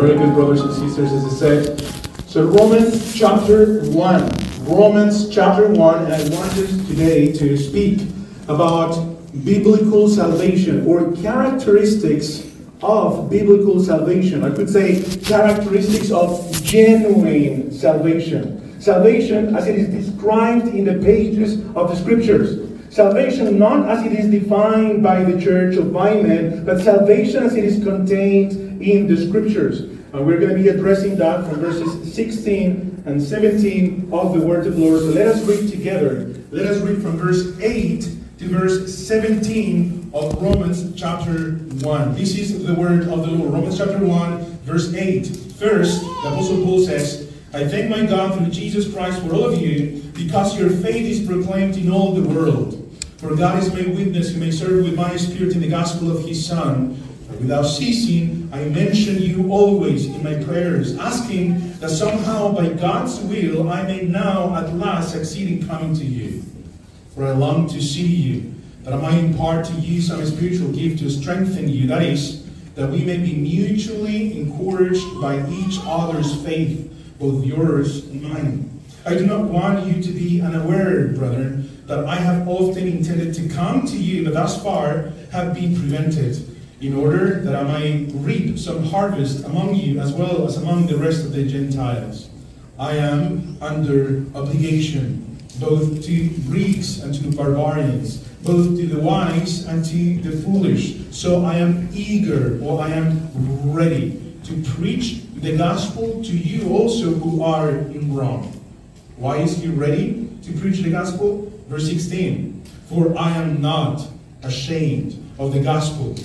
Very good, brothers and sisters, as I said. So, Romans chapter 1. Romans chapter 1, and I want us today to speak about biblical salvation or characteristics of biblical salvation. I could say characteristics of genuine salvation. Salvation as it is described in the pages of the scriptures. Salvation not as it is defined by the church of men, but salvation as it is contained in the scriptures. And we're going to be addressing that from verses 16 and 17 of the Word of the Lord. So let us read together. Let us read from verse 8 to verse 17 of Romans chapter 1. This is the Word of the Lord. Romans chapter 1, verse 8. First, the Apostle Paul says, I thank my God through Jesus Christ for all of you, because your faith is proclaimed in all the world. For God is my witness, who may serve with my spirit in the gospel of his Son Without ceasing, I mention you always in my prayers, asking that somehow by God's will I may now at last succeed in coming to you. For I long to see you, that I might impart to you some spiritual gift to strengthen you. That is, that we may be mutually encouraged by each other's faith, both yours and mine. I do not want you to be unaware, brethren, that I have often intended to come to you, but thus far have been prevented in order that I may reap some harvest among you as well as among the rest of the Gentiles. I am under obligation both to Greeks and to barbarians, both to the wise and to the foolish. So I am eager, or I am ready to preach the gospel to you also who are in Rome. Why is he ready to preach the gospel? Verse 16 For I am not ashamed of the gospel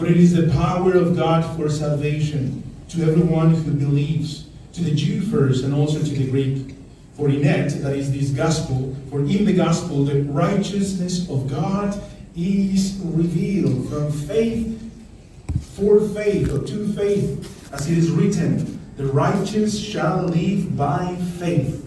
for it is the power of God for salvation to everyone who believes, to the Jew first and also to the Greek. For in it, that is this gospel, for in the gospel, the righteousness of God is revealed from faith for faith, or to faith, as it is written, the righteous shall live by faith.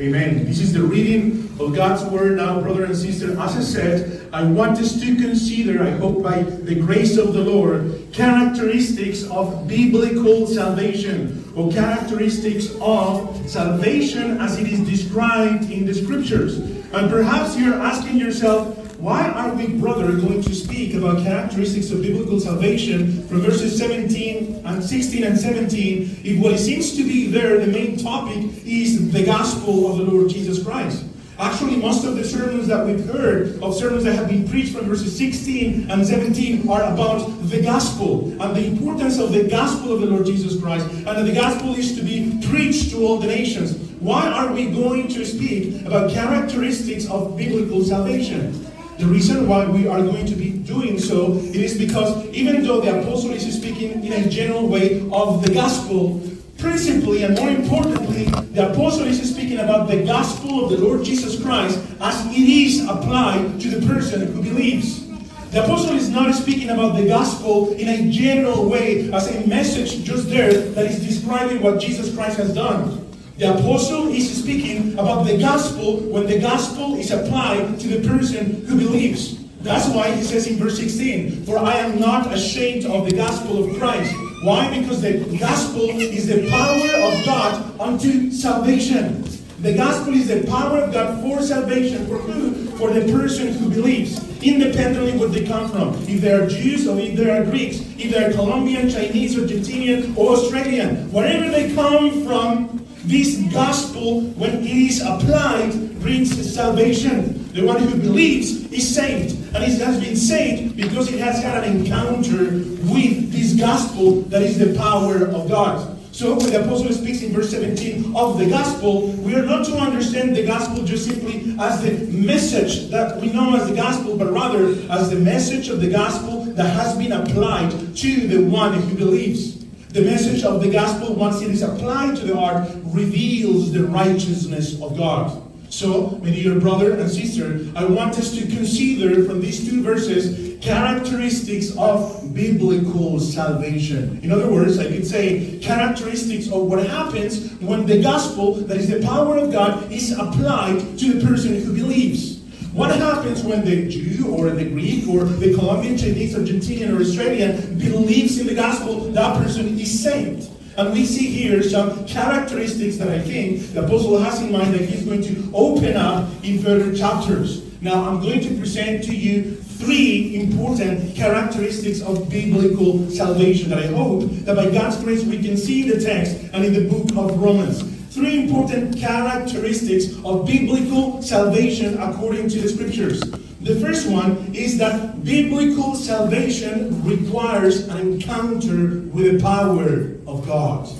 Amen. This is the reading of God's word now, brother and sister. As I said, I want us to consider, I hope by the grace of the Lord, characteristics of biblical salvation or characteristics of salvation as it is described in the scriptures. And perhaps you're asking yourself, why are we, brother, going to speak about characteristics of biblical salvation from verses 17 and 16 and 17 if what seems to be there, the main topic, is the gospel of the Lord Jesus Christ? Actually, most of the sermons that we've heard, of sermons that have been preached from verses 16 and 17, are about the gospel and the importance of the gospel of the Lord Jesus Christ, and that the gospel is to be preached to all the nations. Why are we going to speak about characteristics of biblical salvation? The reason why we are going to be doing so it is because even though the apostle is speaking in a general way of the gospel, principally and more importantly, the apostle is speaking about the gospel of the Lord Jesus Christ as it is applied to the person who believes. The apostle is not speaking about the gospel in a general way as a message just there that is describing what Jesus Christ has done. The apostle is speaking about the gospel when the gospel is applied to the person who believes. That's why he says in verse 16, For I am not ashamed of the gospel of Christ. Why? Because the gospel is the power of God unto salvation. The gospel is the power of God for salvation. For who? For the person who believes, independently where they come from. If they are Jews or if they are Greeks, if they are Colombian, Chinese, Argentinian, or Australian, wherever they come from, this gospel, when it is applied, brings salvation. The one who believes is saved. And it has been saved because he has had an encounter with this gospel that is the power of God. So when the apostle speaks in verse 17 of the gospel, we are not to understand the gospel just simply as the message that we know as the gospel, but rather as the message of the gospel that has been applied to the one who believes. The message of the gospel, once it is applied to the heart, reveals the righteousness of God. So, my dear brother and sister, I want us to consider from these two verses characteristics of biblical salvation. In other words, I could say characteristics of what happens when the gospel, that is the power of God, is applied to the person who believes. What happens when the Jew or the Greek or the Colombian, Chinese, Argentinian, or Australian believes in the gospel? That person is saved. And we see here some characteristics that I think the apostle has in mind that he's going to open up in further chapters. Now, I'm going to present to you three important characteristics of biblical salvation that I hope that by God's grace we can see in the text and in the book of Romans. Three important characteristics of biblical salvation according to the scriptures. The first one is that biblical salvation requires an encounter with the power of God.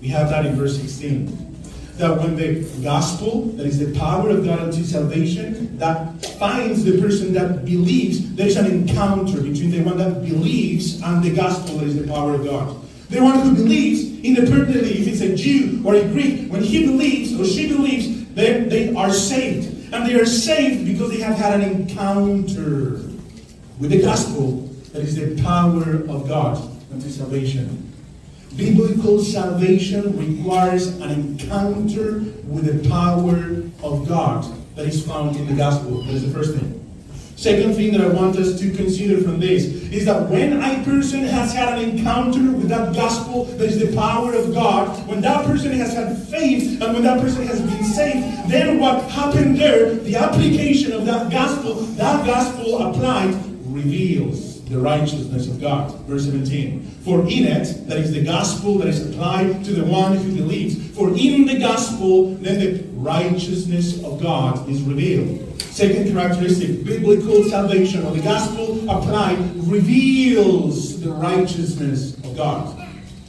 We have that in verse 16. That when the gospel, that is the power of God unto salvation, that finds the person that believes, there is an encounter between the one that believes and the gospel, that is the power of God. The one who believes, independently if it's a Jew or a Greek, when he believes or she believes, they, they are saved. And they are saved because they have had an encounter with the gospel that is the power of God unto salvation. Biblical salvation requires an encounter with the power of God that is found in the gospel. That is the first thing. Second thing that I want us to consider from this is that when a person has had an encounter with that gospel that is the power of God, when that person has had faith and when that person has been saved, then what happened there, the application of that gospel, that gospel applied reveals the righteousness of God. Verse 17. For in it, that is the gospel that is applied to the one who believes, for in the gospel, then the righteousness of God is revealed. Second characteristic, biblical salvation or the gospel applied reveals the righteousness of God.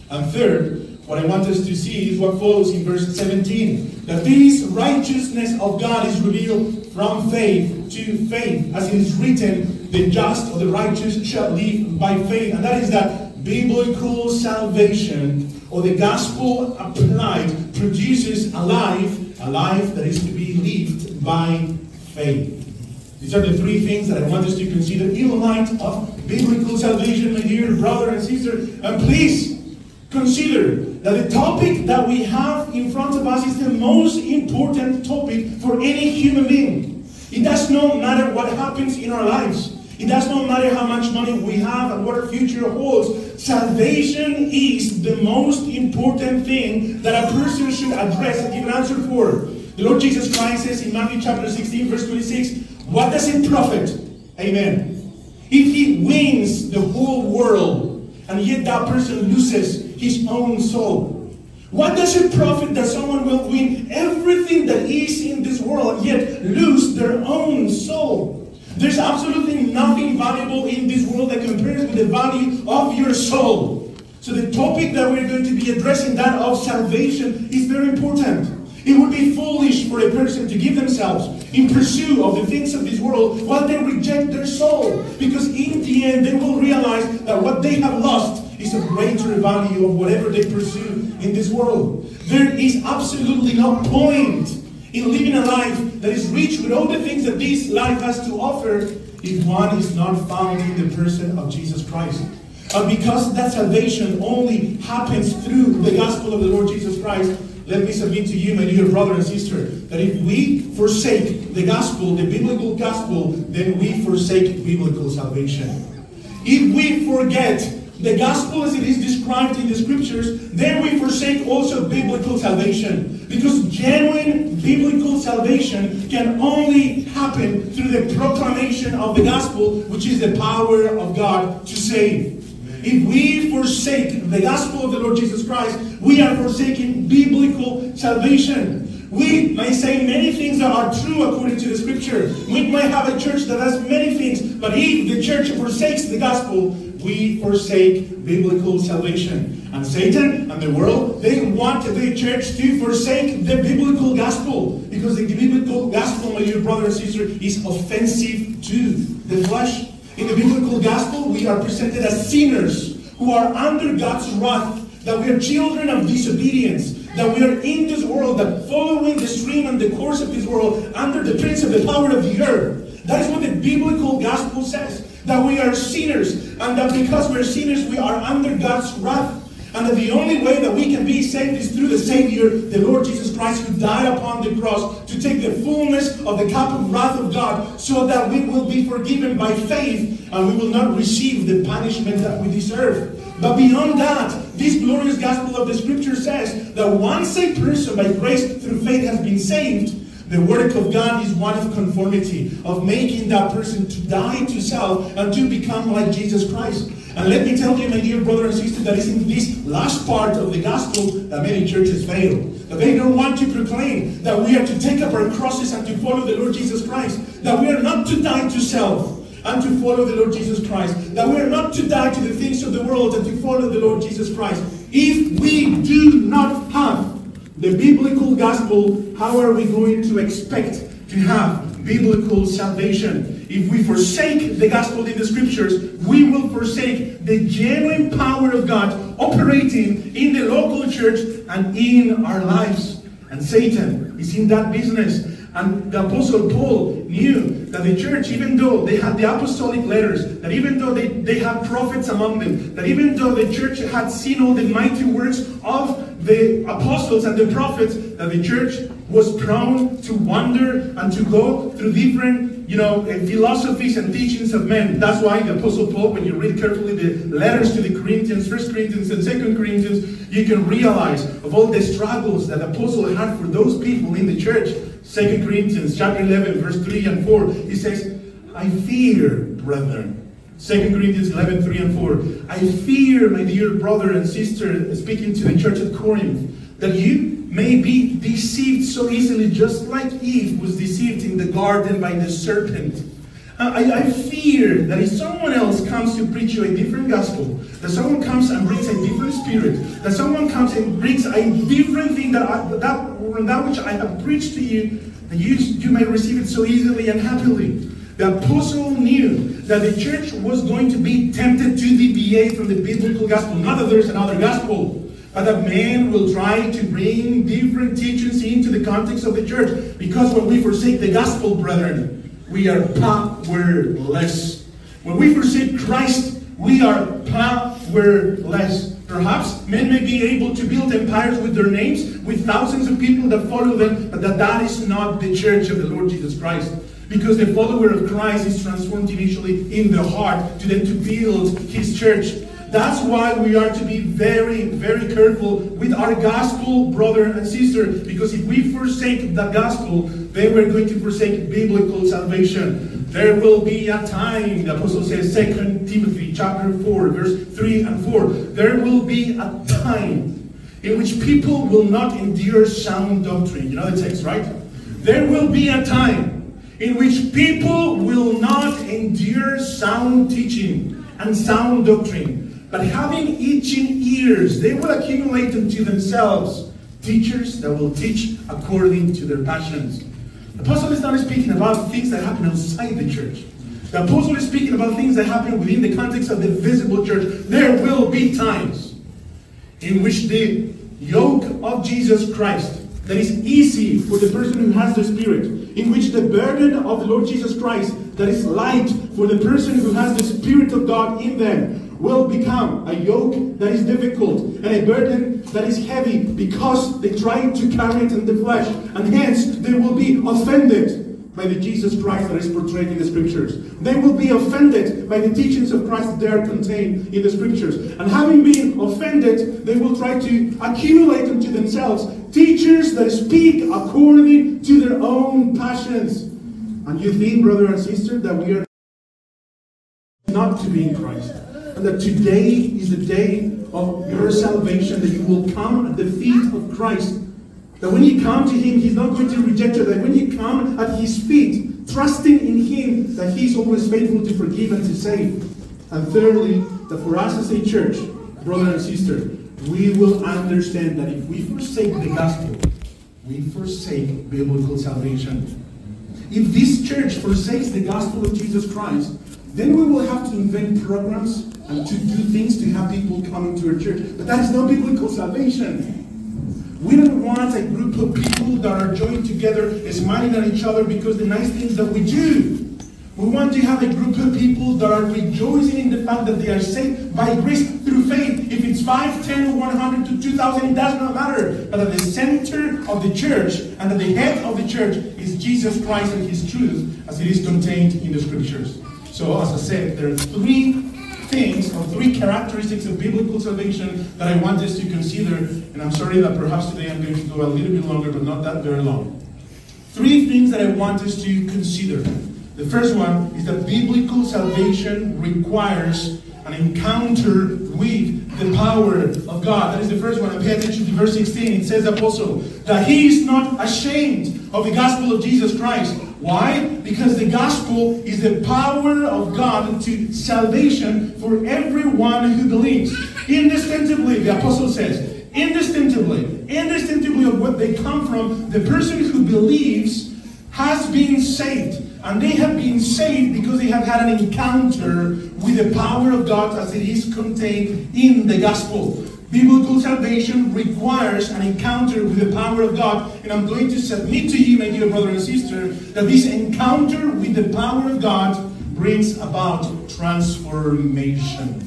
And third, what I want us to see is what follows in verse 17. That this righteousness of God is revealed from faith to faith, as it is written, the just or the righteous shall live by faith. And that is that biblical salvation or the gospel applied produces a life, a life that is to be lived by faith. These are the three things that I want us to consider in light of biblical salvation, my dear brother and sister. And please consider that the topic that we have in front of us is the most important topic for any human being. It does not matter what happens in our lives. It does not matter how much money we have and what our future holds. Salvation is the most important thing that a person should address and give an answer for. The Lord Jesus Christ says in Matthew chapter 16, verse 26, What does it profit? Amen. If he wins the whole world and yet that person loses his own soul. What does it profit that someone will win everything that is in this world yet lose their own soul? There's absolutely nothing valuable in this world that compares with the value of your soul. So the topic that we're going to be addressing, that of salvation, is very important. It would be foolish for a person to give themselves in pursuit of the things of this world while they reject their soul. Because in the end, they will realize that what they have lost is a greater value of whatever they pursue in this world. There is absolutely no point in living a life that is rich with all the things that this life has to offer if one is not found in the person of Jesus Christ. And because that salvation only happens through the gospel of the Lord Jesus Christ, let me submit to you, my dear brother and sister, that if we forsake the gospel, the biblical gospel, then we forsake biblical salvation. If we forget the gospel as it is described in the scriptures, then we forsake also biblical salvation. Because genuine biblical salvation can only happen through the proclamation of the gospel, which is the power of God to save. If we forsake the gospel of the Lord Jesus Christ, we are forsaking biblical salvation. We may say many things that are true according to the scripture. We might have a church that has many things, but if the church forsakes the gospel, we forsake biblical salvation. And Satan and the world, they want the church to forsake the biblical gospel because the biblical gospel, my dear brother and sister, is offensive to the flesh. In the biblical gospel, we are presented as sinners who are under God's wrath that we are children of disobedience, that we are in this world, that following the stream and the course of this world under the prince of the power of the earth. That is what the biblical gospel says. That we are sinners, and that because we're sinners, we are under God's wrath. And that the only way that we can be saved is through the Savior, the Lord Jesus Christ, who died upon the cross to take the fullness of the cup of wrath of God so that we will be forgiven by faith and we will not receive the punishment that we deserve. But beyond that, this glorious gospel of the scripture says that once a person by grace through faith has been saved, the work of God is one of conformity, of making that person to die to self and to become like Jesus Christ. And let me tell you, my dear brother and sister, that is in this last part of the gospel that many churches fail. That they don't want to proclaim that we are to take up our crosses and to follow the Lord Jesus Christ. That we are not to die to self and to follow the Lord Jesus Christ. That we are not to die to the things of the world and to follow the Lord Jesus Christ. If we do not have the biblical gospel, how are we going to expect to have biblical salvation? If we forsake the gospel in the scriptures, we will forsake the genuine power of God operating in the local church and in our lives. And Satan is in that business. And the Apostle Paul knew that the church, even though they had the apostolic letters, that even though they, they had prophets among them, that even though the church had seen all the mighty works of the apostles and the prophets, that the church was prone to wander and to go through different, you know, philosophies and teachings of men. That's why the Apostle Paul, when you read carefully the letters to the Corinthians, First Corinthians and Second Corinthians, you can realize of all the struggles that the Apostle had for those people in the church. Second Corinthians chapter 11, verse 3 and 4, he says, I fear, brethren. 2 Corinthians 11, 3 and 4. I fear, my dear brother and sister, speaking to the church at Corinth, that you may be deceived so easily, just like Eve was deceived in the garden by the serpent. Uh, I, I, fear that if someone else comes to preach you a different gospel, that someone comes and brings a different spirit, that someone comes and brings a different thing that, I, that, that which I have preached to you, that you, you may receive it so easily and happily. The apostle knew that the church was going to be tempted to deviate from the biblical gospel. Not that there's another gospel, but that man will try to bring different teachings into the context of the church. Because when we forsake the gospel, brethren, we are powerless. When we forsake Christ, we are powerless. Perhaps men may be able to build empires with their names, with thousands of people that follow them, but that, that is not the church of the Lord Jesus Christ. Because the follower of Christ is transformed initially in the heart to then to build his church. That's why we are to be very, very careful with our gospel, brother and sister. Because if we forsake the gospel, then we're going to forsake biblical salvation. There will be a time, the apostle says, 2 Timothy chapter 4, verse 3 and 4. There will be a time in which people will not endure sound doctrine. You know the text, right? There will be a time in which people will not endure sound teaching and sound doctrine, but having itching ears, they will accumulate unto themselves teachers that will teach according to their passions. The apostle is not speaking about things that happen outside the church. The apostle is speaking about things that happen within the context of the visible church. There will be times in which the yoke of Jesus Christ that is easy for the person who has the Spirit, in which the burden of the Lord Jesus Christ that is light for the person who has the Spirit of God in them will become a yoke that is difficult and a burden that is heavy because they try to carry it in the flesh, and hence they will be offended by the Jesus Christ that is portrayed in the scriptures. They will be offended by the teachings of Christ that are contained in the scriptures. And having been offended, they will try to accumulate unto themselves teachers that speak according to their own passions. And you think, brother and sister, that we are not to be in Christ. And that today is the day of your salvation, that you will come at the feet of Christ that when you come to Him, He's not going to reject you. That when you come at His feet, trusting in Him, that He's always faithful to forgive and to save. And thirdly, that for us as a church, brother and sister, we will understand that if we forsake the gospel, we forsake biblical salvation. If this church forsakes the gospel of Jesus Christ, then we will have to invent programs and to do things to have people come into our church. But that is not biblical salvation. We don't want a group of people that are joined together, smiling at each other because the nice things that we do. We want to have a group of people that are rejoicing in the fact that they are saved by grace through faith. If it's 5, 10, 100 to 2,000, it does not matter. But at the center of the church and at the head of the church is Jesus Christ and his truth as it is contained in the scriptures. So, as I said, there are three things or three characteristics of biblical salvation that I want us to consider. And I'm sorry that perhaps today I'm going to go a little bit longer, but not that very long. Three things that I want us to consider. The first one is that biblical salvation requires an encounter with the power of God. That is the first one. And pay attention to verse 16. It says, Apostle, that he is not ashamed of the gospel of Jesus Christ. Why? Because the gospel is the power of God to salvation for everyone who believes. Indistinctively, the apostle says, indistinctively, indistinctively of what they come from, the person who believes has been saved. And they have been saved because they have had an encounter with the power of God as it is contained in the gospel. Biblical salvation requires an encounter with the power of God. And I'm going to submit to you, my dear brother and sister, that this encounter with the power of God brings about transformation.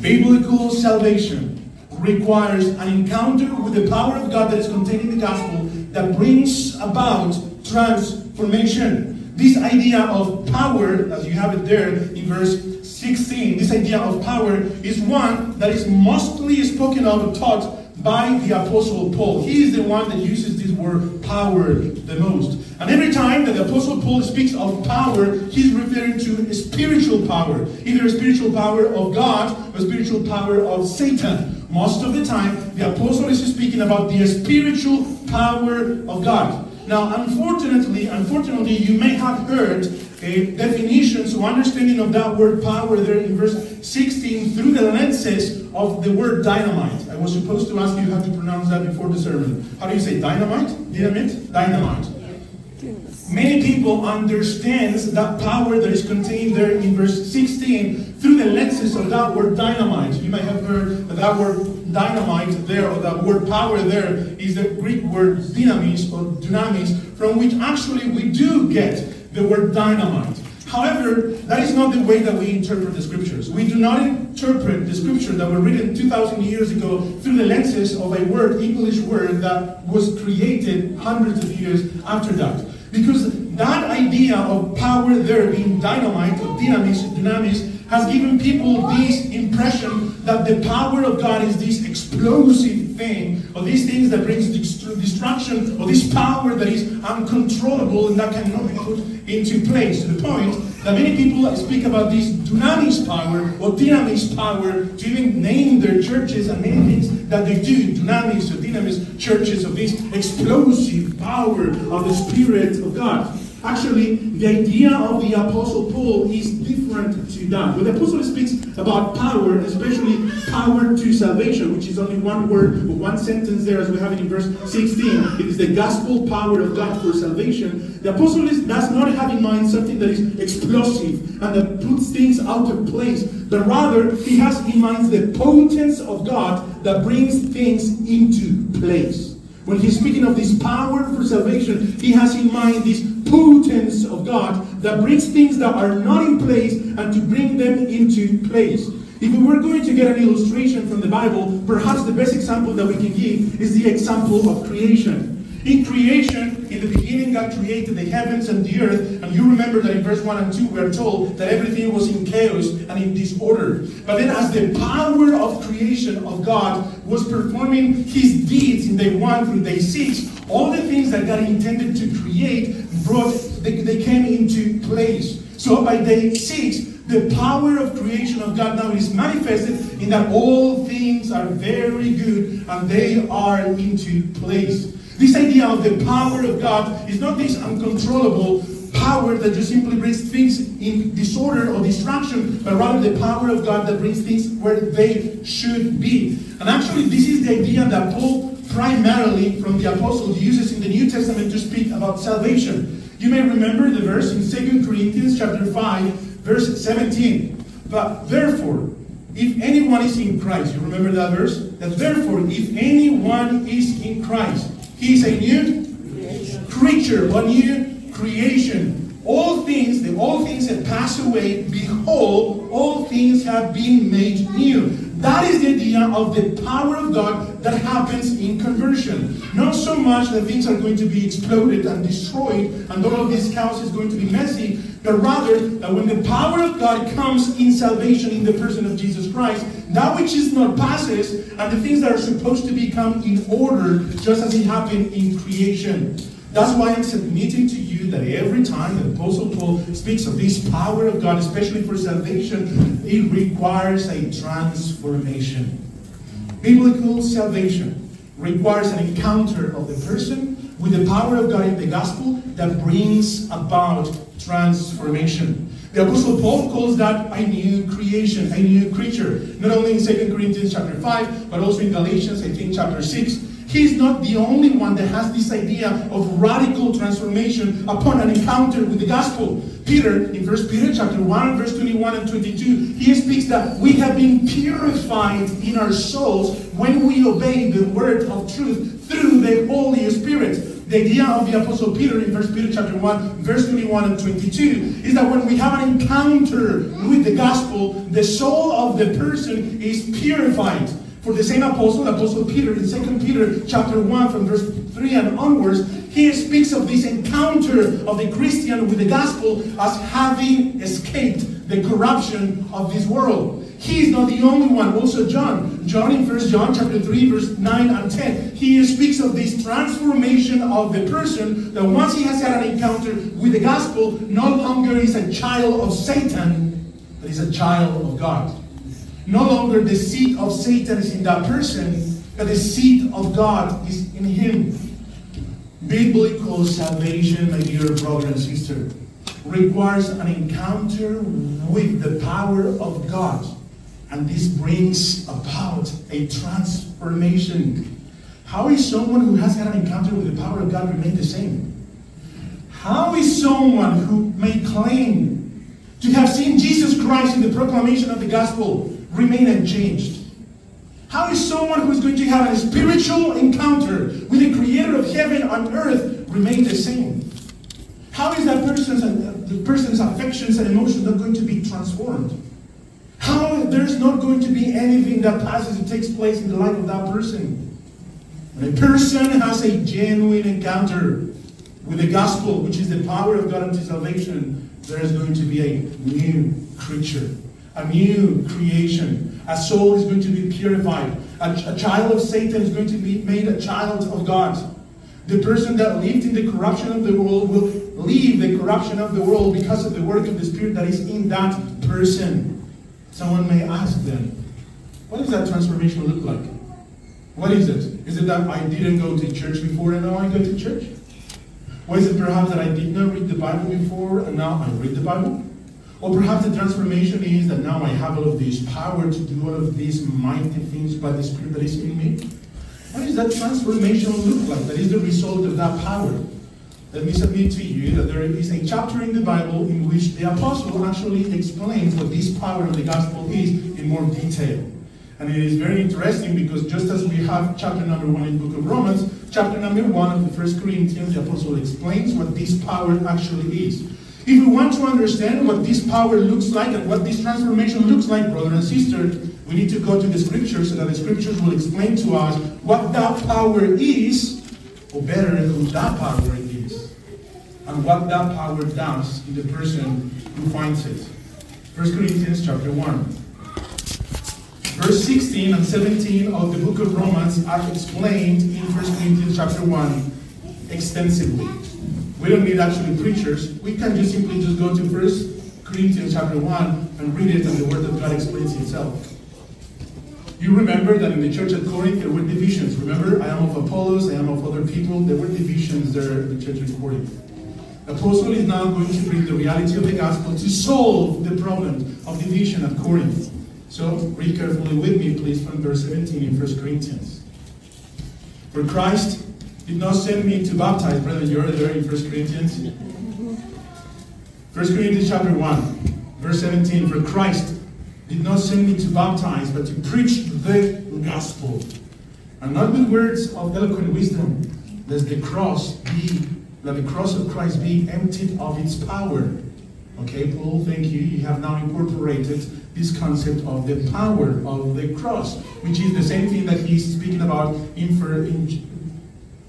Biblical salvation requires an encounter with the power of God that is contained in the gospel that brings about transformation. This idea of power, as you have it there in verse 16, this idea of power is one that is mostly spoken of and taught by the Apostle Paul. He is the one that uses this word power the most. And every time that the Apostle Paul speaks of power, he's referring to spiritual power, either a spiritual power of God or spiritual power of Satan. Most of the time, the Apostle is speaking about the spiritual power of God. Now, unfortunately, unfortunately, you may have heard a definitions or understanding of that word power there in verse 16 through the lenses of the word dynamite. I was supposed to ask you how to pronounce that before the sermon. How do you say dynamite? Dynamite? Dynamite. Many people understand that power that is contained there in verse 16 through the lenses of that word dynamite. You may have heard that, that word dynamite there, or that word power there, is the Greek word dynamis or dunamis, from which actually we do get the word dynamite. However, that is not the way that we interpret the scriptures. We do not interpret the scripture that were written 2,000 years ago through the lenses of a word, English word, that was created hundreds of years after that. Because that idea of power there being dynamite, or dynamis, dynamis, has given people this impression that the power of God is this explosive thing, or these things that brings destruction, or this power that is uncontrollable and that cannot be put into place. To the point that many people speak about this dunamis power or dynamis power to even name their churches and many things that they do, dunamis or dynamis churches of this explosive power of the Spirit of God. Actually, the idea of the Apostle Paul is different to that. When the Apostle speaks about power, especially power to salvation, which is only one word or one sentence there, as we have it in verse 16, it is the gospel power of God for salvation. The Apostle does not have in mind something that is explosive and that puts things out of place, but rather he has in mind the potence of God that brings things into place. When he's speaking of this power for salvation, he has in mind this potence of God that brings things that are not in place and to bring them into place. If we were going to get an illustration from the Bible, perhaps the best example that we can give is the example of creation. In creation, in the beginning, God created the heavens and the earth. And you remember that in verse 1 and 2, we are told that everything was in chaos and in disorder. But then, as the power of creation of God was performing his deeds in day 1 through day 6, all the things that God intended to create brought, they, they came into place. So by day 6, the power of creation of God now is manifested in that all things are very good and they are into place. This idea of the power of God is not this uncontrollable power that just simply brings things in disorder or distraction, but rather the power of God that brings things where they should be. And actually, this is the idea that Paul primarily from the apostles uses in the New Testament to speak about salvation. You may remember the verse in 2 Corinthians chapter 5, verse 17. But therefore, if anyone is in Christ, you remember that verse? That therefore, if anyone is in Christ, he is a new creature, a new creation. All things, the all things have passed away, behold, all things have been made new. That is the idea of the power of God that happens in conversion. Not so much that things are going to be exploded and destroyed and all of this chaos is going to be messy, but rather that when the power of God comes in salvation in the person of Jesus Christ, that which is not passes and the things that are supposed to become in order just as it happened in creation. That's why I'm submitting to you that every time the Apostle Paul speaks of this power of God, especially for salvation, it requires a transformation. Biblical salvation requires an encounter of the person with the power of God in the gospel that brings about transformation. The Apostle Paul calls that a new creation, a new creature. Not only in 2 Corinthians chapter 5, but also in Galatians, I think, chapter 6. He's not the only one that has this idea of radical transformation upon an encounter with the gospel. Peter, in 1 Peter chapter 1, verse 21 and 22, he speaks that we have been purified in our souls when we obey the word of truth through the Holy Spirit. The idea of the Apostle Peter in 1 Peter chapter 1, verse 21 and 22 is that when we have an encounter with the gospel, the soul of the person is purified. For the same apostle, Apostle Peter, in 2 Peter chapter 1, from verse 3 and onwards, he speaks of this encounter of the Christian with the gospel as having escaped the corruption of this world. He is not the only one. Also John. John in 1 John chapter 3, verse 9 and 10. He speaks of this transformation of the person that once he has had an encounter with the gospel, no longer is a child of Satan, but is a child of God. No longer the seat of Satan is in that person, but the seat of God is in him. Biblical salvation, my dear brother and sister, requires an encounter with the power of God. And this brings about a transformation. How is someone who has had an encounter with the power of God remain the same? How is someone who may claim to have seen Jesus Christ in the proclamation of the gospel remain unchanged? How is someone who is going to have a spiritual encounter with the creator of heaven and earth remain the same? How is that person's, uh, the person's affections and emotions not going to be transformed? How there's not going to be anything that passes and takes place in the life of that person? When a person has a genuine encounter with the gospel, which is the power of God unto salvation, there is going to be a new creature a new creation. A soul is going to be purified. A, a, child of Satan is going to be made a child of God. The person that lived in the corruption of the world will leave the corruption of the world because of the work of the Spirit that is in that person. Someone may ask then, what does that transformation look like? What is it? Is it that I didn't go to church before and now I go to church? Or is it perhaps that I did not read the Bible before and now I read the Bible? Or perhaps the transformation is that now I have all of this power to do all of these mighty things by the Spirit that is in me. What does that transformation look like? That is the result of that power. Let me submit to you that there is a chapter in the Bible in which the apostle actually explains what this power of the gospel is in more detail. And it is very interesting because just as we have chapter number one in the book of Romans, chapter number one of the first Corinthians, the apostle explains what this power actually is. If we want to understand what this power looks like and what this transformation looks like, brother and sister, we need to go to the scriptures so that the scriptures will explain to us what that power is, or better, who that power is, and what that power does in the person who finds it. 1 Corinthians chapter 1. Verse 16 and 17 of the book of Romans are explained in 1 Corinthians chapter 1 extensively. We don't need actually preachers. We can just simply just go to First Corinthians chapter 1 and read it and the word of God explains itself. You remember that in the church at Corinth there were divisions. Remember, I am of Apollos, I am of other people. There were divisions there in the church at Corinth. The apostle is now going to bring the reality of the gospel to solve the problem of division at Corinth. So read carefully with me, please, from verse 17 in 1 Corinthians. For Christ did not send me to baptize. Brother, you're there in 1 Corinthians. 1 Corinthians chapter 1, Verse 17 For Christ did not send me to baptize, but to preach the gospel. And not with words of eloquent wisdom, lest the cross be, let the cross of Christ be emptied of its power. Okay, Paul, thank you. You have now incorporated this concept of the power of the cross, which is the same thing that he's speaking about in, in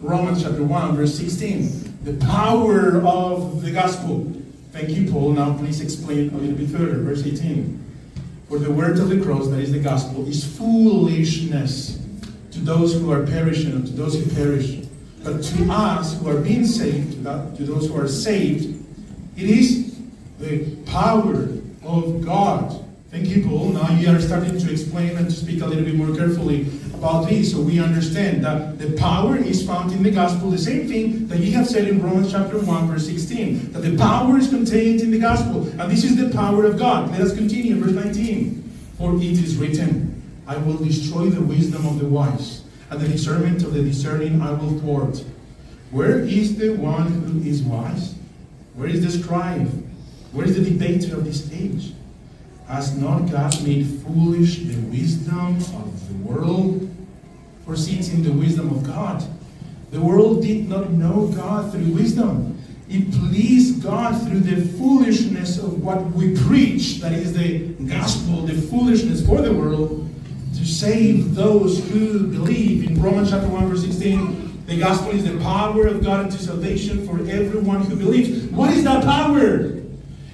Romans chapter 1, verse 16. The power of the gospel. Thank you, Paul. Now please explain a little bit further. Verse 18. For the word of the cross, that is the gospel, is foolishness to those who are perishing to those who perish. But to us who are being saved, to those who are saved, it is the power of God. Thank you, Paul. Now you are starting to explain and to speak a little bit more carefully about this so we understand that the power is found in the gospel, the same thing that you have said in Romans chapter 1, verse 16, that the power is contained in the gospel, and this is the power of God. Let us continue, verse 19. For it is written, I will destroy the wisdom of the wise, and the discernment of the discerning I will thwart. Where is the one who is wise? Where is the scribe? Where is the debater of this age? Has not God made foolish the wisdom of the world? For since in the wisdom of God, the world did not know God through wisdom, it pleased God through the foolishness of what we preach, that is the gospel, the foolishness for the world, to save those who believe. In Romans chapter 1, verse 16, the gospel is the power of God unto salvation for everyone who believes. What is that power?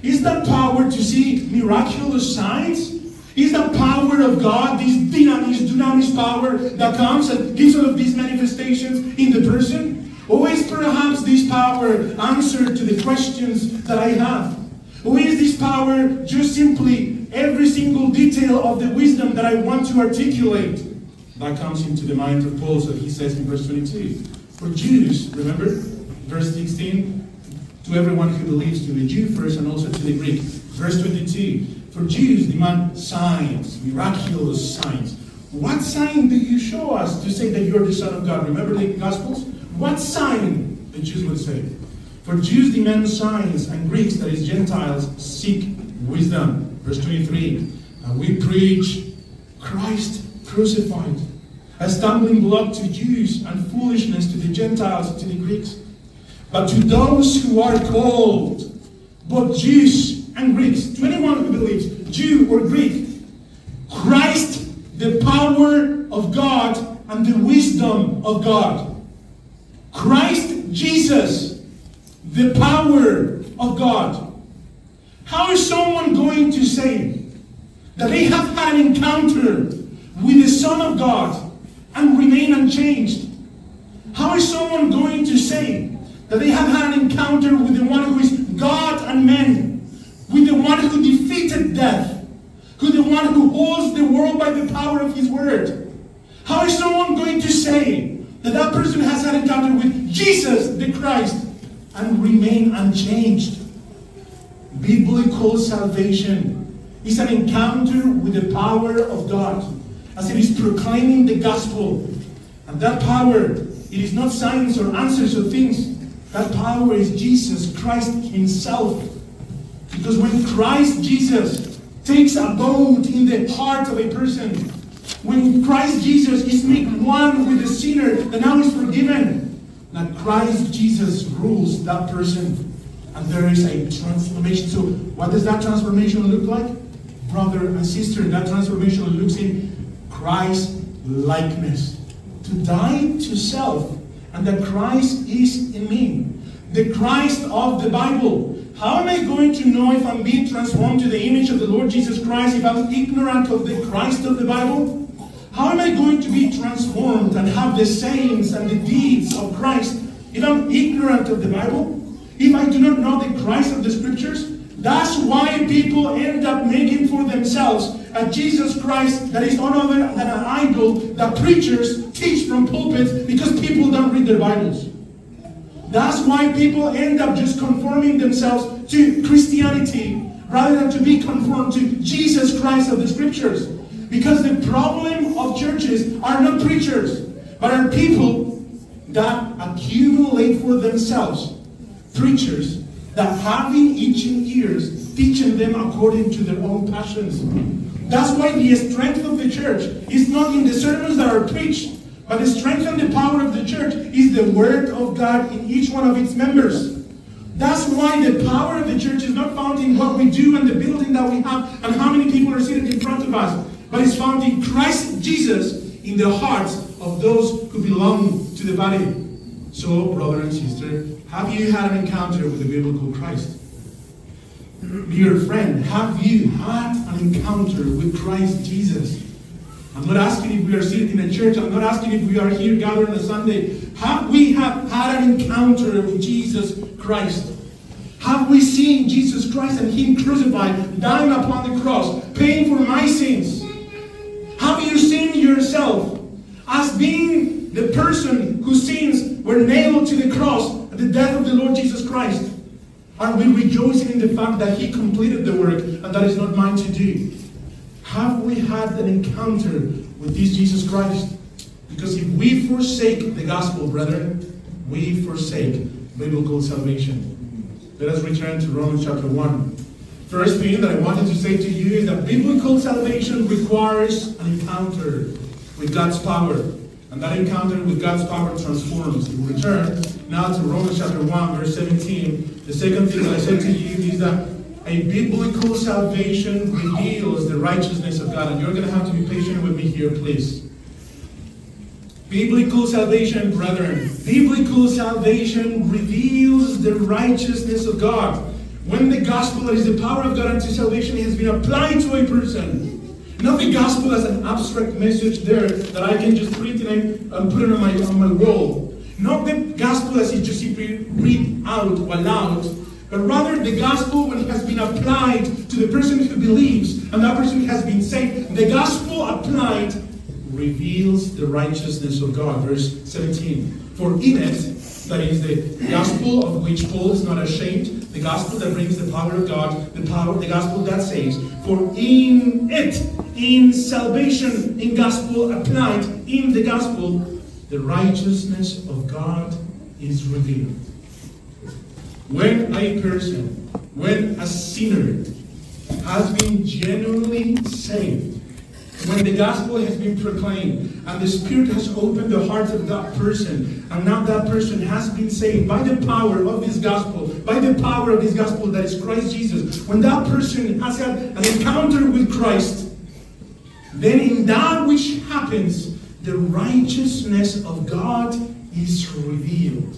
Is that power to see miraculous signs? Is the power of God, this dynamis, dunamis power that comes and gives all of these manifestations in the person? Or is perhaps this power answer to the questions that I have? Or is this power just simply every single detail of the wisdom that I want to articulate? That comes into the mind of Paul, so he says in verse 22. For Jews, remember, verse 16, to everyone who believes, to the Jew first and also to the Greek. Verse 22 For Jews demand signs, miraculous signs. What sign do you show us to say that you're the Son of God? Remember the Gospels? What sign, the Jews would say? For Jews demand signs, and Greeks, that is Gentiles, seek wisdom. Verse 23 And we preach Christ crucified, a stumbling block to Jews and foolishness to the Gentiles, to the Greeks. But to those who are called, both Jews and Greeks, to anyone who believes, Jew or Greek, Christ, the power of God and the wisdom of God. Christ Jesus, the power of God. How is someone going to say that they have had an encounter with the Son of God and remain unchanged? How is someone going to say that they have had an encounter with the one who is God and man, with the one who defeated death, who the one who holds the world by the power of his word. How is someone going to say that that person has had an encounter with Jesus the Christ and remain unchanged? Biblical salvation is an encounter with the power of God as it is proclaiming the gospel. And that power, it is not signs or answers or things that power is Jesus Christ Himself. Because when Christ Jesus takes abode in the heart of a person, when Christ Jesus is made one with the sinner that now is forgiven, that Christ Jesus rules that person. And there is a transformation. So, what does that transformation look like? Brother and sister, that transformation looks in Christ likeness. To die to self and that Christ is in me. The Christ of the Bible. How am I going to know if I'm being transformed to the image of the Lord Jesus Christ if I'm ignorant of the Christ of the Bible? How am I going to be transformed and have the sayings and the deeds of Christ if I'm ignorant of the Bible? If I do not know the Christ of the Scriptures? That's why people end up making for themselves a Jesus Christ that is none other than an idol that preachers teach from pulpits because people don't read their Bibles. That's why people end up just conforming themselves to Christianity rather than to be conformed to Jesus Christ of the Scriptures. Because the problem of churches are not preachers, but are people that accumulate for themselves preachers that having itching ears teaching them according to their own passions. That's why the strength of the church is not in the sermons that are preached, but the strength and the power of the church is the word of God in each one of its members. That's why the power of the church is not found in what we do and the building that we have and how many people are seated in front of us, but it's found in Christ Jesus in the hearts of those who belong to the body. So, brother and sister, have you had an encounter with the biblical Christ? Dear friend, have you had an encounter with Christ Jesus? I'm not asking if we are sitting in a church. I'm not asking if we are here gathered on a Sunday. Have we have had an encounter with Jesus Christ? Have we seen Jesus Christ and Him crucified, dying upon the cross, paying for my sins? Have you seen yourself as being the person whose sins were nailed to the cross at the death of the Lord Jesus Christ? Are we rejoicing in the fact that He completed the work and that is not mine to do? Have we had an encounter with this Jesus Christ? Because if we forsake the gospel, brethren, we forsake biblical salvation. Let us return to Romans chapter 1. First thing that I wanted to say to you is that biblical salvation requires an encounter with God's power. And that encounter with God's power transforms. We return now to Romans chapter 1, verse 17, the second thing I said to you is that a biblical salvation reveals the righteousness of God. And you're going to have to be patient with me here, please. Biblical salvation, brethren, biblical salvation reveals the righteousness of God. When the gospel, that is the power of God unto salvation, has been applied to a person, not the gospel as an abstract message there that I can just print it and put it on my, on my wall. Not the gospel as it just simply read out aloud, but rather the gospel when it has been applied to the person who believes and that person has been saved. The gospel applied reveals the righteousness of God. Verse 17. For in it, that is the gospel of which Paul is not ashamed, the gospel that brings the power of God, the power, the gospel that saves. For in it, in salvation, in gospel applied, in the gospel, the righteousness of God is revealed. When a person, when a sinner has been genuinely saved, when the gospel has been proclaimed and the Spirit has opened the heart of that person, and now that person has been saved by the power of this gospel, by the power of this gospel that is Christ Jesus, when that person has had an encounter with Christ, then in that which happens, the righteousness of God is revealed.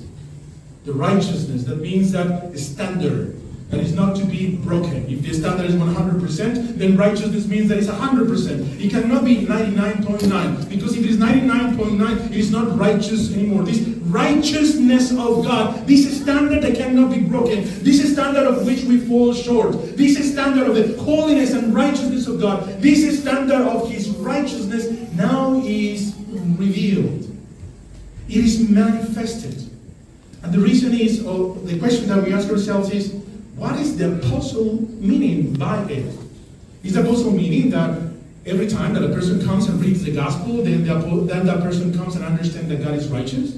The righteousness, that means that standard that is not to be broken. If the standard is 100%, then righteousness means that it's 100%. It cannot be 99.9 because if it is 99.9, it is not righteous anymore. This righteousness of God, this standard that cannot be broken, this standard of which we fall short, this standard of the holiness and righteousness of God, this standard of His righteousness now is revealed. It is manifested. And the reason is, or the question that we ask ourselves is, what is the apostle meaning by it? Is the apostle meaning that every time that a person comes and reads the gospel, then, the, then that person comes and understands that God is righteous?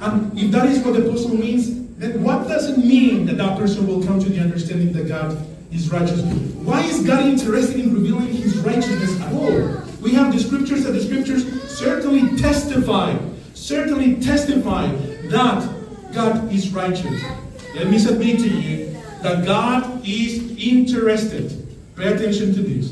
And if that is what the apostle means, then what does it mean that that person will come to the understanding that God is righteous? Why is God interested in revealing his righteousness at all? We have the scriptures that the scriptures certainly testify, certainly testify that God is righteous. Let me submit to you that God is interested. Pay attention to this.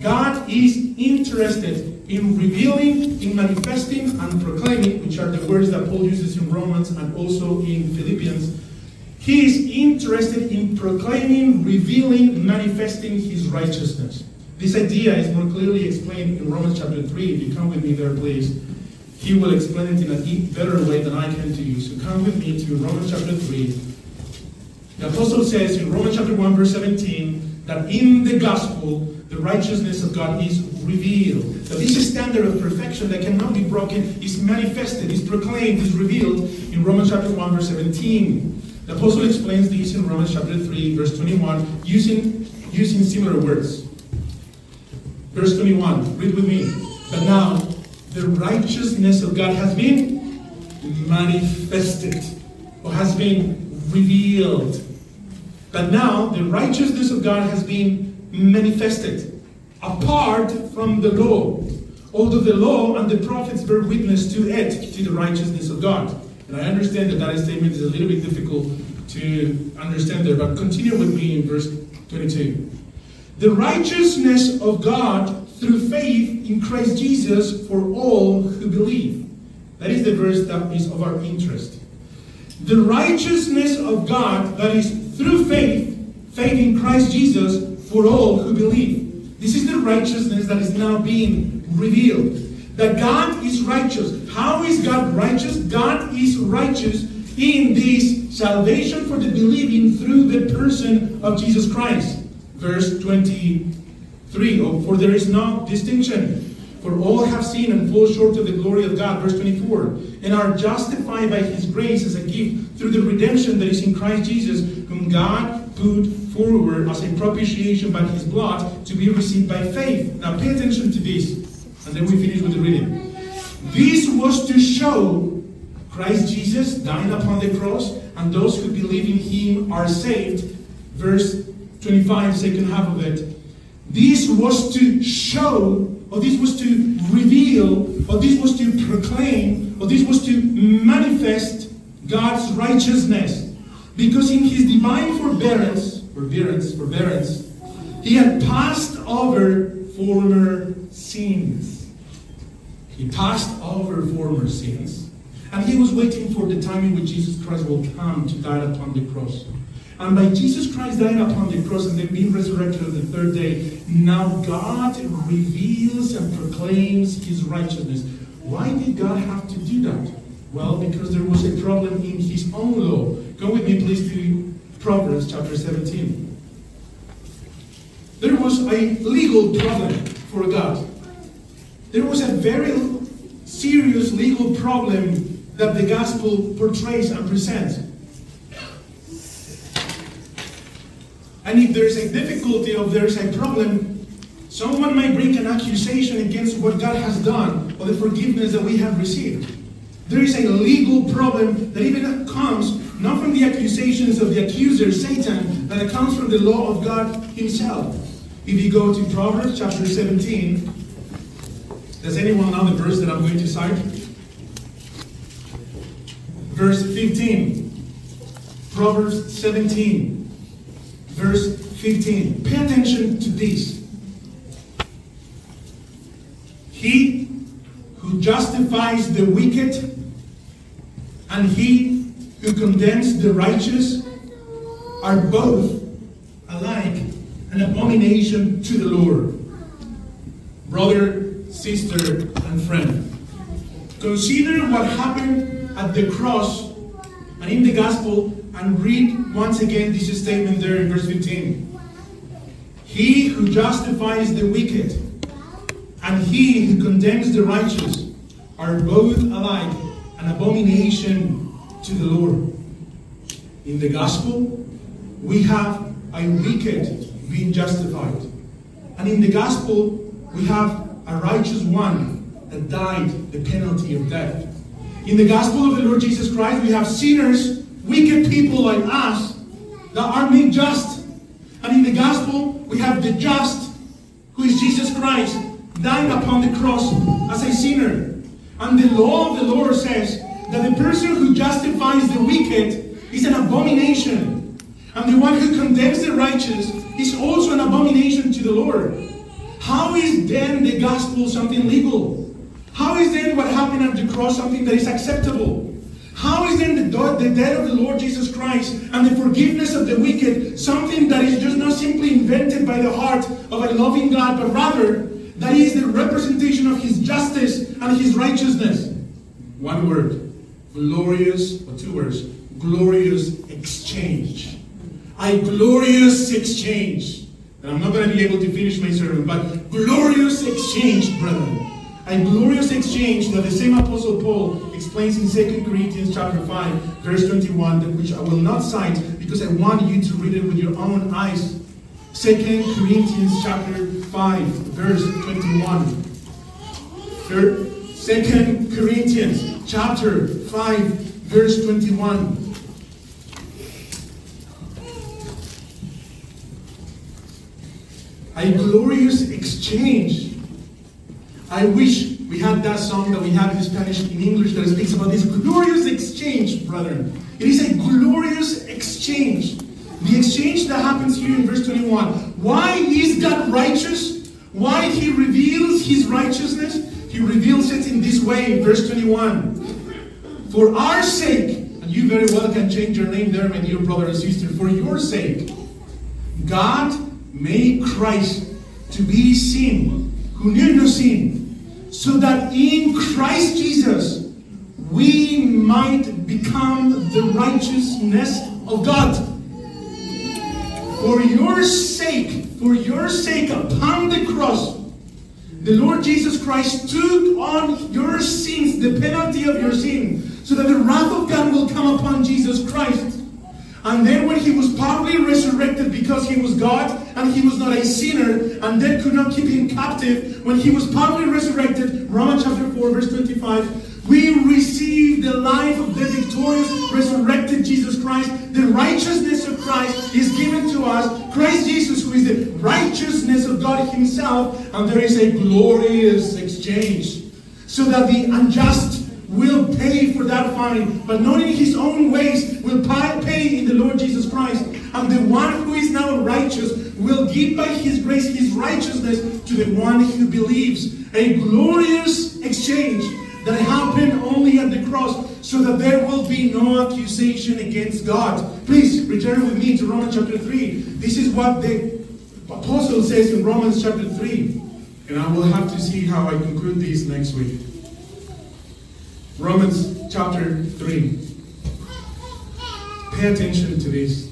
God is interested in revealing, in manifesting, and proclaiming, which are the words that Paul uses in Romans and also in Philippians. He is interested in proclaiming, revealing, manifesting his righteousness. This idea is more clearly explained in Romans chapter 3. If you come with me there, please. He will explain it in a better way than I can to you. So come with me to Romans chapter 3. The apostle says in Romans chapter 1, verse 17, that in the gospel, the righteousness of God is revealed. That this standard of perfection that cannot be broken is manifested, is proclaimed, is revealed in Romans chapter 1, verse 17. The apostle explains this in Romans chapter 3, verse 21, using, using similar words. Verse 21, read with me. But now, the righteousness of God has been manifested, or has been revealed. But now the righteousness of God has been manifested apart from the law. Although the law and the prophets bear witness to it, to the righteousness of God. And I understand that that statement is a little bit difficult to understand there, but continue with me in verse 22. The righteousness of God through faith in Christ Jesus for all who believe. That is the verse that is of our interest. The righteousness of God that is through faith, faith in Christ Jesus for all who believe. This is the righteousness that is now being revealed. That God is righteous. How is God righteous? God is righteous in this salvation for the believing through the person of Jesus Christ. Verse 23 oh, For there is no distinction. For all have sinned and fall short of the glory of God. Verse 24 And are justified by his grace as a gift through the redemption that is in Christ Jesus, whom God put forward as a propitiation by his blood to be received by faith. Now pay attention to this, and then we finish with the reading. This was to show Christ Jesus dying upon the cross, and those who believe in him are saved. Verse 25, second half of it. This was to show, or this was to reveal, or this was to proclaim, or this was to manifest God's righteousness. Because in his divine forbearance, forbearance, forbearance, he had passed over former sins. He passed over former sins. And he was waiting for the time in which Jesus Christ will come to die upon the cross. And by Jesus Christ dying upon the cross and then being resurrected on the third day, now God reveals and proclaims his righteousness. Why did God have to do that? Well, because there was a problem in his own law. Go with me, please, to Proverbs chapter 17. There was a legal problem for God. There was a very serious legal problem that the gospel portrays and presents. And if there's a difficulty or there's a problem, someone might bring an accusation against what God has done or the forgiveness that we have received. There is a legal problem that even comes not from the accusations of the accuser, Satan, but it comes from the law of God Himself. If you go to Proverbs chapter 17, does anyone know the verse that I'm going to cite? Verse 15. Proverbs 17 verse 15. Pay attention to this. He who justifies the wicked and he who condemns the righteous are both alike an abomination to the Lord. Brother, sister, and friend, consider what happened at the cross and in the gospel and read once again this statement there in verse 15. He who justifies the wicked and he who condemns the righteous are both alike an abomination to the Lord. In the gospel, we have a wicked being justified. And in the gospel, we have a righteous one that died the penalty of death. In the gospel of the Lord Jesus Christ, we have sinners wicked people like us that are made just. And in the gospel, we have the just, who is Jesus Christ, dying upon the cross as a sinner. And the law of the Lord says that the person who justifies the wicked is an abomination. And the one who condemns the righteous is also an abomination to the Lord. How is then the gospel something legal? How is then what happened at the cross something that is acceptable? How is then the, the death of the Lord Jesus Christ and the forgiveness of the wicked something that is just not simply invented by the heart of a loving God, but rather that is the representation of His justice and His righteousness? One word glorious, or two words glorious exchange. A glorious exchange. And I'm not going to be able to finish my sermon, but glorious exchange, brethren a glorious exchange that the same Apostle Paul explains in 2 Corinthians chapter 5, verse 21, which I will not cite because I want you to read it with your own eyes. 2 Corinthians chapter 5, verse 21. 2 Corinthians chapter 5, verse 21. A glorious exchange. I wish we had that song that we have in Spanish, in English, that speaks about this glorious exchange, brethren. It is a glorious exchange. The exchange that happens here in verse 21. Why is God righteous? Why he reveals his righteousness? He reveals it in this way, in verse 21. For our sake, and you very well can change your name there, my dear brother and sister, for your sake, God made Christ to be sin, who knew no sin, so that in Christ Jesus we might become the righteousness of God. For your sake, for your sake upon the cross, the Lord Jesus Christ took on your sins, the penalty of your sin, so that the wrath of God will come upon Jesus Christ. And then when he was partly resurrected because he was God and he was not a sinner, and death could not keep him captive, when he was partly resurrected, Romans chapter 4, verse 25, we receive the life of the victorious, resurrected Jesus Christ. The righteousness of Christ is given to us. Christ Jesus, who is the righteousness of God Himself, and there is a glorious exchange. So that the unjust will pay for that fine, but not in his own ways, will pay in the Lord Jesus Christ. And the one who is now righteous will give by his grace his righteousness to the one who believes. A glorious exchange that happened only at the cross so that there will be no accusation against God. Please return with me to Romans chapter 3. This is what the apostle says in Romans chapter 3. And I will have to see how I conclude this next week. Romans chapter 3. Pay attention to this.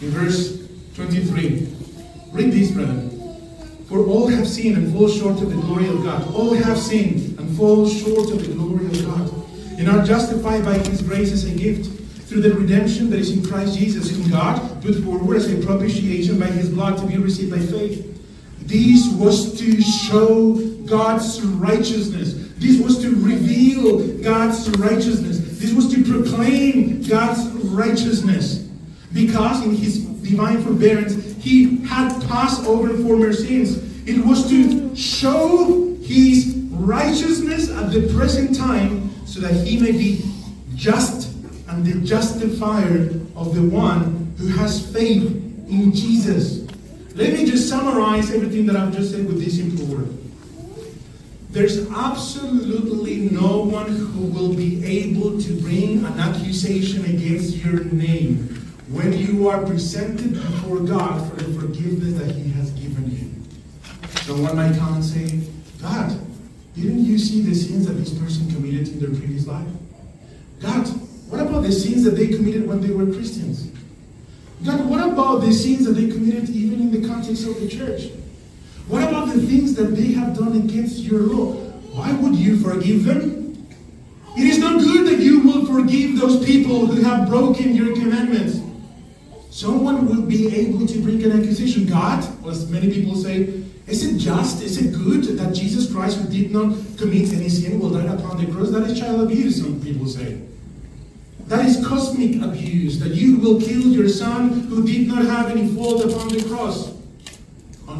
In verse 23. Read this, brother. For all have sinned and fall short of the glory of God. All have sinned and fall short of the glory of God. And are justified by his grace as a gift through the redemption that is in Christ Jesus, whom God put forward as a propitiation by his blood to be received by faith. This was to show God's righteousness. This was to reveal God's righteousness. This was to proclaim God's righteousness. Because in his divine forbearance, he had passed over former sins. It was to show his righteousness at the present time so that he may be just and the justifier of the one who has faith in Jesus. Let me just summarize everything that I've just said with this simple word. There's absolutely no one who will be able to bring an accusation against your name when you are presented before God for the forgiveness that He has given you. Someone might come and say, God, didn't you see the sins that this person committed in their previous life? God, what about the sins that they committed when they were Christians? God, what about the sins that they committed even in the context of the church? What about the things that they have done against your law? Why would you forgive them? It is not good that you will forgive those people who have broken your commandments. Someone will be able to bring an accusation. God, as many people say, is it just, is it good that Jesus Christ, who did not commit any sin, will die upon the cross? That is child abuse, some people say. That is cosmic abuse, that you will kill your son who did not have any fault upon the cross.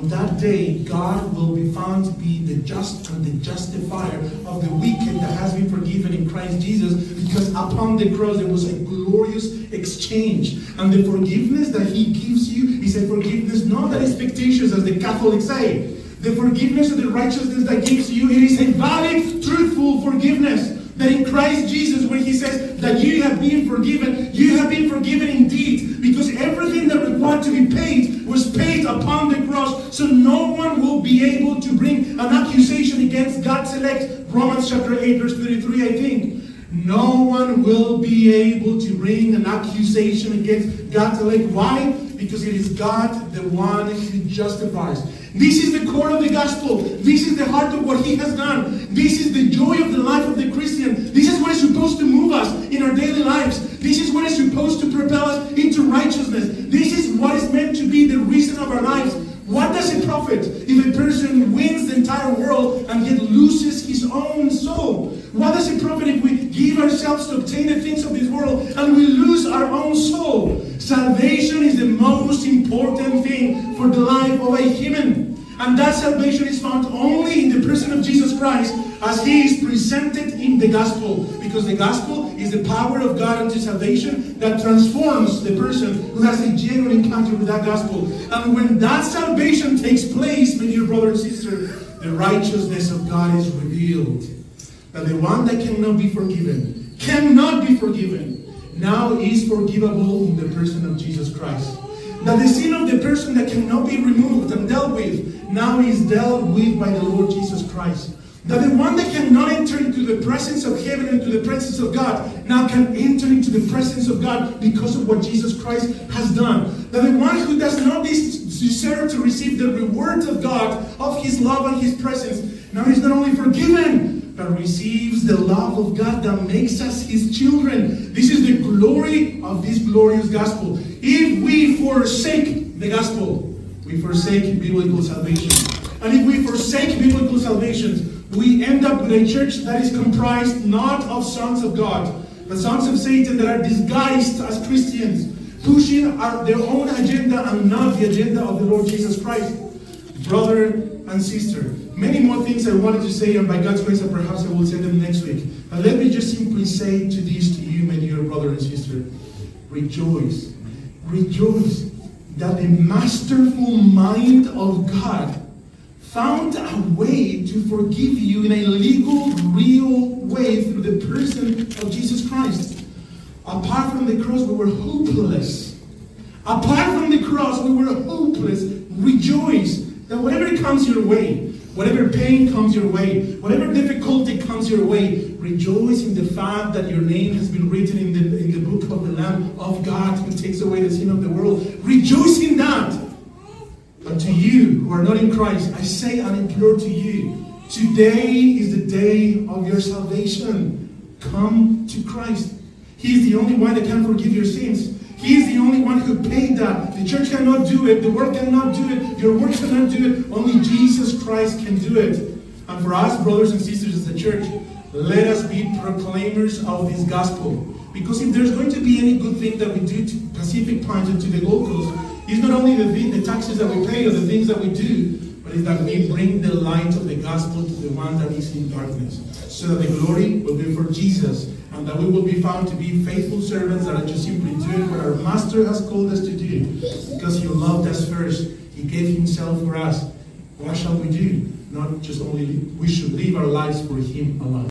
On that day, God will be found to be the just and the justifier of the wicked that has been forgiven in Christ Jesus because upon the cross there was a glorious exchange. And the forgiveness that He gives you is a forgiveness not that is fictitious, as the Catholics say. The forgiveness of the righteousness that gives you, it is a valid, truthful forgiveness. That in Christ Jesus, when He says that you have been forgiven, you have been forgiven indeed. Because everything that required to be paid was paid upon the cross. So no one will be able to bring an accusation against God's elect. Romans chapter 8, verse 33, I think. No one will be able to bring an accusation against God's elect. Why? Because it is God the one who justifies. This is the core of the gospel. This is the heart of what he has done. This is the joy of the life of the Christian. This is what is supposed to move us in our daily lives. This is what is supposed to propel us into righteousness. This is what is meant to be the reason of our lives. What does it profit if a person wins the entire world and yet loses his own soul? What does it profit if we give ourselves to obtain the things of this world and we lose our own soul? Salvation is the most important thing for the life of a human. And that salvation is found only in the person of Jesus Christ as he is presented in the gospel. Because the gospel is the power of God unto salvation that transforms the person who has a genuine encounter with that gospel. And when that salvation takes place, my dear brother and sister, the righteousness of God is revealed. That the one that cannot be forgiven, cannot be forgiven, now is forgivable in the person of Jesus Christ. That the sin of the person that cannot be removed and dealt with now is dealt with by the Lord Jesus Christ. That the one that cannot enter into the presence of heaven and into the presence of God now can enter into the presence of God because of what Jesus Christ has done. That the one who does not deserve to receive the reward of God, of his love and his presence, now is not only forgiven, but receives the love of God that makes us his children. This is the glory of this glorious gospel. If we forsake the gospel, we forsake biblical salvation. And if we forsake biblical salvation, we end up with a church that is comprised not of sons of God, but sons of Satan that are disguised as Christians, pushing our, their own agenda and not the agenda of the Lord Jesus Christ. Brother and sister, many more things I wanted to say, and by God's grace, perhaps I will say them next week. But let me just simply say to this to you, my dear brother and sister, rejoice. Rejoice that the masterful mind of God found a way to forgive you in a legal, real way through the person of Jesus Christ. Apart from the cross, we were hopeless. Apart from the cross, we were hopeless. Rejoice that whatever comes your way, whatever pain comes your way, whatever difficulty comes your way, rejoice in the fact that your name has been written in the, in the book of the Lamb of God who takes away the sin of the world. Rejoice in that. But to you who are not in Christ, I say and implore to you, today is the day of your salvation. Come to Christ. He is the only one that can forgive your sins. He is the only one who paid that. The church cannot do it. The world cannot do it. Your work cannot do it. Only Jesus Christ can do it. And for us, brothers and sisters as a church, let us be proclaimers of this gospel. Because if there's going to be any good thing that we do to Pacific Point and to the Coast, it's not only the, the taxes that we pay or the things that we do, but it's that we bring the light of the gospel to the one that is in darkness. So that the glory will be for Jesus and that we will be found to be faithful servants that are just simply doing what our Master has called us to do. Because He loved us first, He gave Himself for us. What shall we do? Not just only, we should live our lives for Him alone.